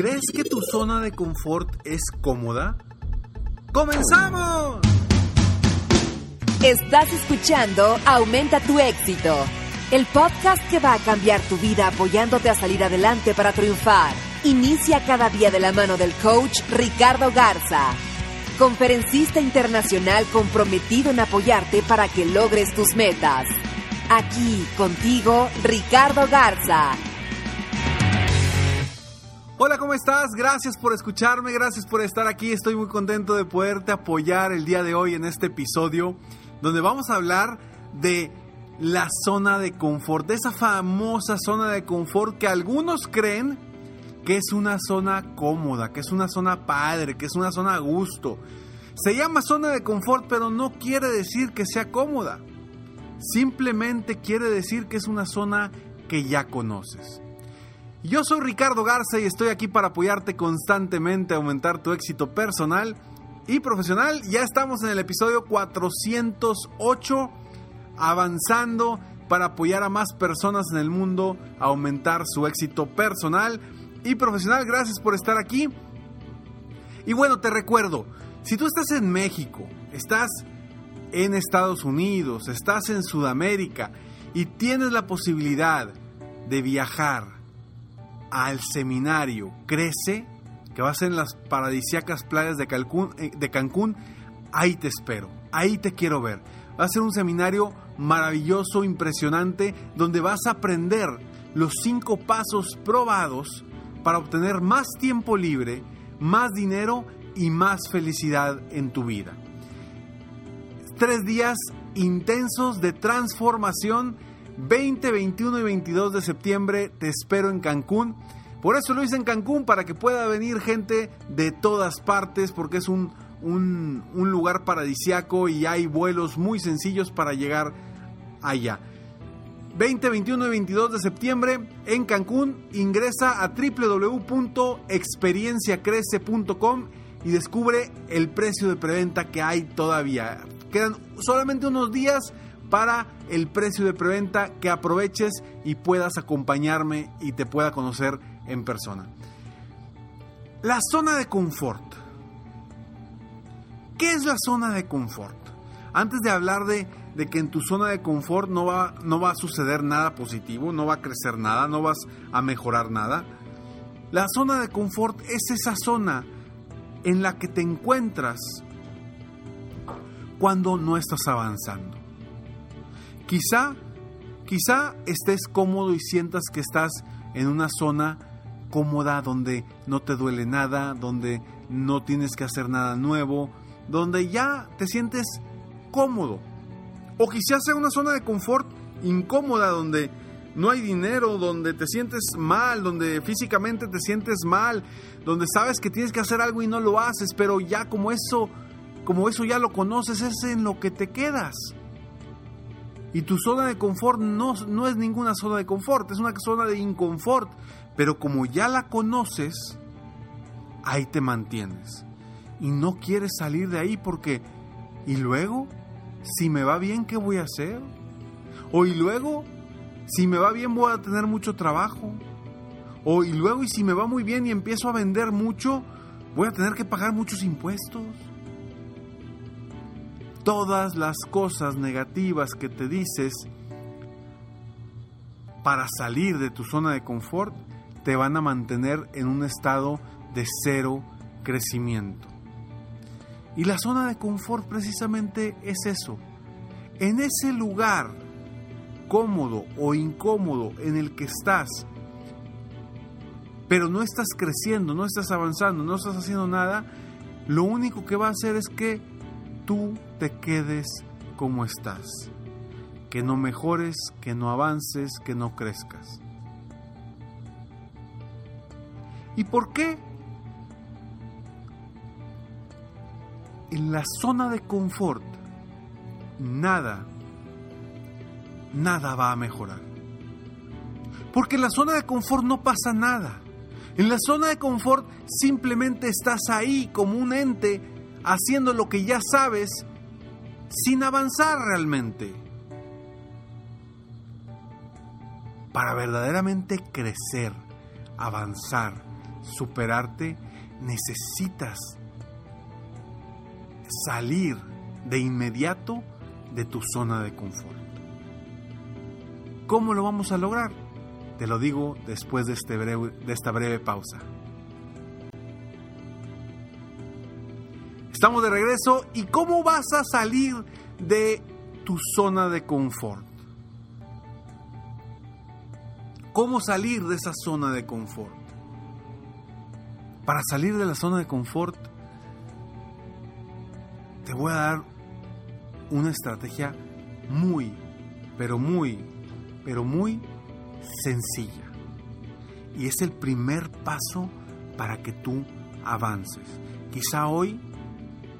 ¿Crees que tu zona de confort es cómoda? ¡Comenzamos! Estás escuchando Aumenta tu éxito, el podcast que va a cambiar tu vida apoyándote a salir adelante para triunfar. Inicia cada día de la mano del coach Ricardo Garza, conferencista internacional comprometido en apoyarte para que logres tus metas. Aquí contigo, Ricardo Garza Hola, ¿cómo estás? Gracias por escucharme, gracias por estar aquí. Estoy muy contento de poderte apoyar el día de hoy en este episodio donde vamos a hablar de la zona de confort, de esa famosa zona de confort que algunos creen que es una zona cómoda, que es una zona padre, que es una zona a gusto. Se llama zona de confort, pero no quiere decir que sea cómoda. Simplemente quiere decir que es una zona que ya conoces. Yo soy Ricardo Garza y estoy aquí para apoyarte constantemente a aumentar tu éxito personal y profesional. Ya estamos en el episodio 408, avanzando para apoyar a más personas en el mundo a aumentar su éxito personal y profesional. Gracias por estar aquí. Y bueno, te recuerdo, si tú estás en México, estás en Estados Unidos, estás en Sudamérica y tienes la posibilidad de viajar, al seminario Crece, que va a ser en las paradisíacas playas de Cancún, eh, de Cancún, ahí te espero, ahí te quiero ver. Va a ser un seminario maravilloso, impresionante, donde vas a aprender los cinco pasos probados para obtener más tiempo libre, más dinero y más felicidad en tu vida. Tres días intensos de transformación 20, 21 y 22 de septiembre te espero en Cancún. Por eso lo hice en Cancún, para que pueda venir gente de todas partes, porque es un, un, lugar paradisiaco y hay vuelos muy sencillos para llegar allá. 20, 21 y 22 de septiembre en Cancún. Ingresa a www.experienciacrece.com y descubre el precio de preventa que hay todavía. Quedan solamente unos días para el precio de preventa, que aproveches y puedas acompañarme y te pueda conocer en persona. La zona de confort. ¿Qué es la zona de confort? Antes de hablar de, que en tu zona de confort no va, no va a suceder nada positivo, no va a crecer nada, no vas a mejorar nada, la zona de confort es esa zona en la que te encuentras cuando no estás avanzando. Quizá, quizá estés cómodo y sientas que estás en una zona cómoda donde no te duele nada, donde no tienes que hacer nada nuevo, donde ya te sientes cómodo. O quizás sea una zona de confort incómoda donde no hay dinero, donde te sientes mal, donde físicamente te sientes mal, donde sabes que tienes que hacer algo y no lo haces, pero ya como eso, como eso ya lo conoces, es en lo que te quedas. Y tu zona de confort no, no es ninguna zona de confort, es una zona de inconfort. Pero como ya la conoces, ahí te mantienes. Y no quieres salir de ahí porque, ¿y luego? Si me va bien, ¿qué voy a hacer? O y luego, si me va bien, voy a tener mucho trabajo. O y luego, y si me va muy bien y empiezo a vender mucho, voy a tener que pagar muchos impuestos todas las cosas negativas que te dices para salir de tu zona de confort te van a mantener en un estado de cero crecimiento. Y la zona de confort precisamente es eso. En ese lugar cómodo o incómodo en el que estás, pero no estás creciendo, no estás avanzando, no estás haciendo nada, lo único que va a hacer es que tú te quedes como estás. Que no mejores, que no avances, que no crezcas. ¿Y por qué? En la zona de confort, nada, nada va a mejorar. Porque en la zona de confort no pasa nada. En la zona de confort simplemente estás ahí como un ente haciendo lo que ya sabes sin avanzar realmente. Para verdaderamente crecer, avanzar, superarte, necesitas salir de inmediato de tu zona de confort. ¿Cómo lo vamos a lograr? Te lo digo después de, este esta breve pausa. Estamos de regreso y ¿cómo vas a salir de tu zona de confort? ¿Cómo salir de esa zona de confort? Para salir de la zona de confort, te voy a dar una estrategia muy, pero muy, pero muy sencilla. Y es el primer paso para que tú avances. Quizá hoy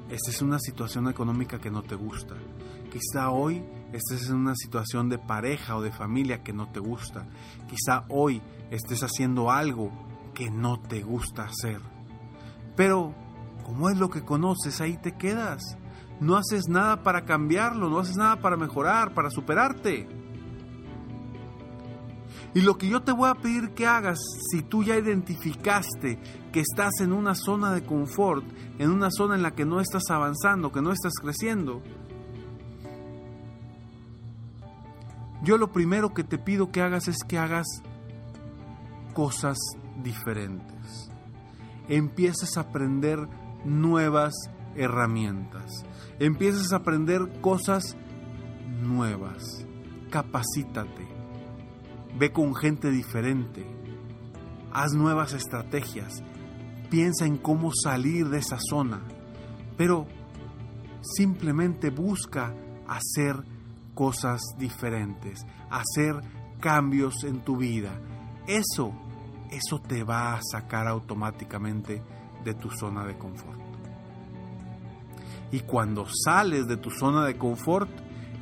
esta es una situación económica que no te gusta. Quizá hoy estés en una situación de pareja o de familia que no te gusta. Quizá hoy estés haciendo algo que no te gusta hacer. Pero, como es lo que conoces, ahí te quedas. No haces nada para cambiarlo, no haces nada para mejorar, para superarte. Y lo que yo te voy a pedir que hagas, si tú ya identificaste que estás en una zona de confort, en una zona en la que no estás avanzando, que no estás creciendo, yo lo primero que te pido que hagas es que hagas cosas diferentes. Empieces a aprender nuevas herramientas. Empieces a aprender cosas nuevas. Capacítate Ve con gente diferente. Haz nuevas estrategias. Piensa en cómo salir de esa zona. Pero simplemente busca hacer cosas diferentes, hacer cambios en tu vida. Eso, eso te va a sacar automáticamente de tu zona de confort. Y cuando sales de tu zona de confort,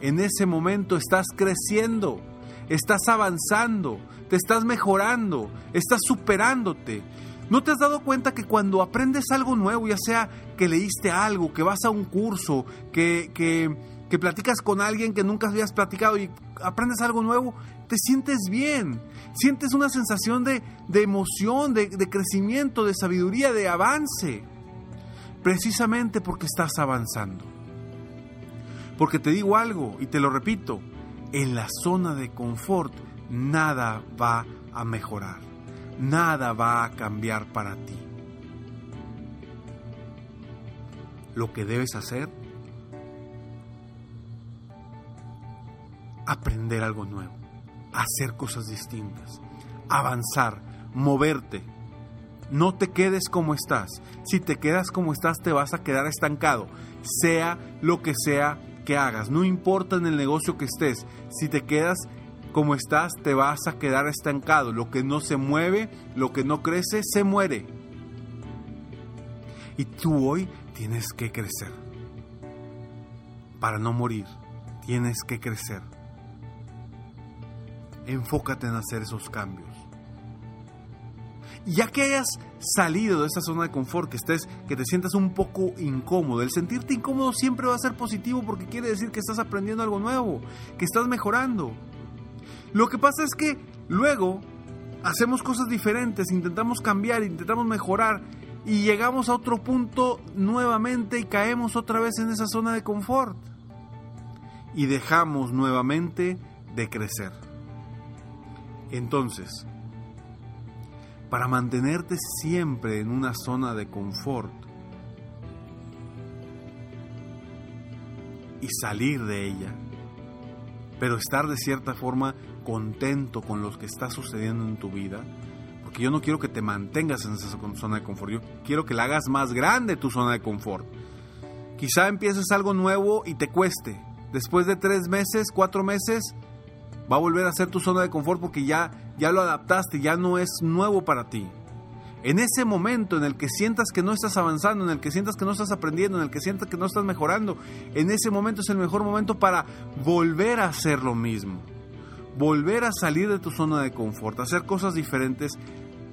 en ese momento estás creciendo estás avanzando, te estás mejorando, estás superándote. ¿No te has dado cuenta que cuando aprendes algo nuevo, ya sea que leíste algo, que vas a un curso, que, que, platicas con alguien que nunca habías platicado y aprendes algo nuevo, te sientes bien, sientes una sensación de, emoción, de, de crecimiento, de sabiduría, de avance, precisamente porque estás avanzando. Porque te digo algo y te lo repito, en la zona de confort nada va a mejorar, nada va a cambiar para ti. Lo que debes hacer, aprender algo nuevo, hacer cosas distintas, avanzar, moverte. No te quedes como estás. Si te quedas como estás, te vas a quedar estancado, sea lo que sea que hagas, no importa en el negocio que estés, si te quedas como estás, te vas a quedar estancado. Lo que no se mueve, lo que no crece, se muere. Y tú hoy tienes que crecer. Para no morir, tienes que crecer. Enfócate en hacer esos cambios ya que hayas salido de esa zona de confort, que estés, que te sientas un poco incómodo, el sentirte incómodo siempre va a ser positivo porque quiere decir que estás aprendiendo algo nuevo, que estás mejorando. Lo que pasa es que luego hacemos cosas diferentes, intentamos cambiar, intentamos mejorar y llegamos a otro punto nuevamente y caemos otra vez en esa zona de confort. Y dejamos nuevamente de crecer. Entonces, para mantenerte siempre en una zona de confort y salir de ella, pero estar de cierta forma contento con lo que está sucediendo en tu vida, porque yo no quiero que te mantengas en esa zona de confort, yo quiero que la hagas más grande tu zona de confort. Quizá empieces algo nuevo y te cueste. Después de tres meses, cuatro meses, va a volver a ser tu zona de confort porque ya, ya lo adaptaste, ya no es nuevo para ti. En ese momento en el que sientas que no estás avanzando, en el que sientas que no estás aprendiendo, en el que sientas que no estás mejorando, en ese momento es el mejor momento para volver a hacer lo mismo. Volver a salir de tu zona de confort, hacer cosas diferentes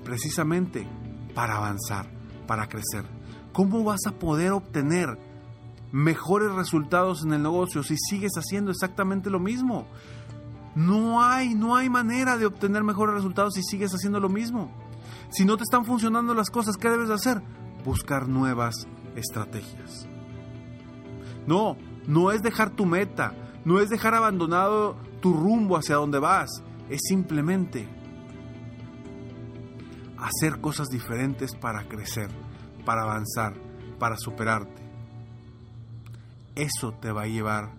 precisamente para avanzar, para crecer. ¿Cómo vas a poder obtener mejores resultados en el negocio si sigues haciendo exactamente lo mismo? No hay, no hay manera de obtener mejores resultados si sigues haciendo lo mismo. Si no te están funcionando las cosas, ¿qué debes de hacer? Buscar nuevas estrategias. No, no es dejar tu meta, no es dejar abandonado tu rumbo hacia donde vas, es simplemente hacer cosas diferentes para crecer, para avanzar, para superarte. Eso te va a llevar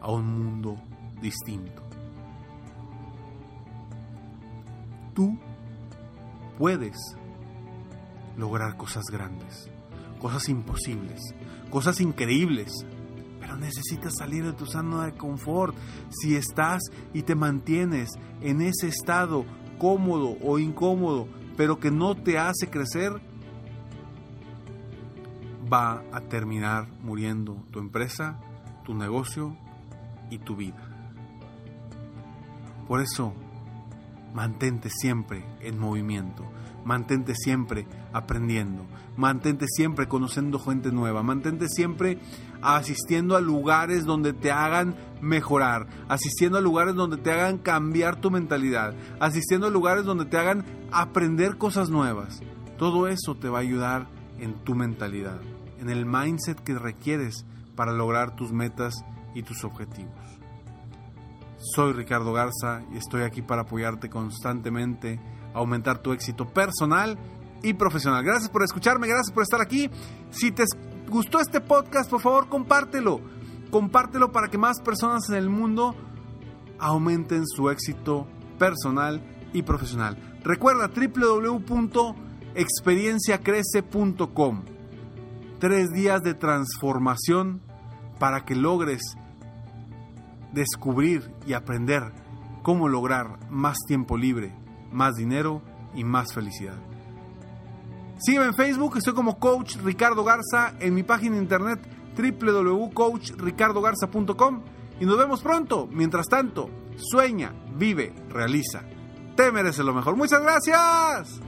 a un mundo distinto. Tú puedes lograr cosas grandes, cosas imposibles, cosas increíbles. Pero necesitas salir de tu zona de confort. Si estás y te mantienes en ese estado cómodo o incómodo, pero que no te hace crecer, va a terminar muriendo tu empresa, tu negocio y tu vida. Por eso, mantente siempre en movimiento, mantente siempre aprendiendo, mantente siempre conociendo gente nueva, mantente siempre asistiendo a lugares donde te hagan mejorar, asistiendo a lugares donde te hagan cambiar tu mentalidad, asistiendo a lugares donde te hagan aprender cosas nuevas. Todo eso te va a ayudar en tu mentalidad, en el mindset que requieres para lograr tus metas y tus objetivos. Soy Ricardo Garza y estoy aquí para apoyarte constantemente, aumentar tu éxito personal y profesional. Gracias por escucharme, gracias por estar aquí. Si te gustó este podcast, por favor, compártelo. Compártelo para que más personas en el mundo aumenten su éxito personal y profesional. Recuerda www.experienciacrece.com. Tres días de transformación para que logres descubrir y aprender cómo lograr más tiempo libre, más dinero y más felicidad. Sígueme en Facebook, estoy como Coach Ricardo Garza, en mi página de internet www.coachricardogarza.com y nos vemos pronto. Mientras tanto, sueña, vive, realiza. Te mereces lo mejor. Muchas gracias.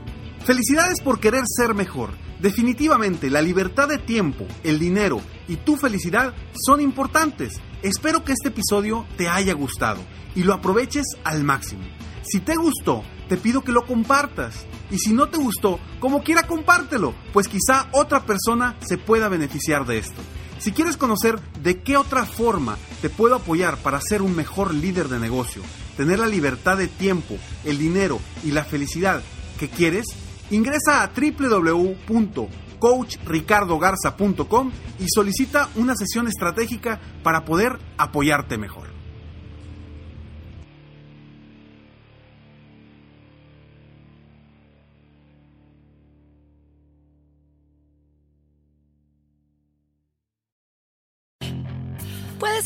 Felicidades por querer ser mejor. Definitivamente, la libertad de tiempo, el dinero y tu felicidad son importantes Espero que este episodio te haya gustado y lo aproveches al máximo. Si te gustó, te pido que lo compartas. Y si no te gustó, como quiera compártelo, pues quizá otra persona se pueda beneficiar de esto. Si quieres conocer de qué otra forma te puedo apoyar para ser un mejor líder de negocio, tener la libertad de tiempo, el dinero y la felicidad que quieres, ingresa a www coachricardogarza.com y solicita una sesión estratégica para poder apoyarte mejor.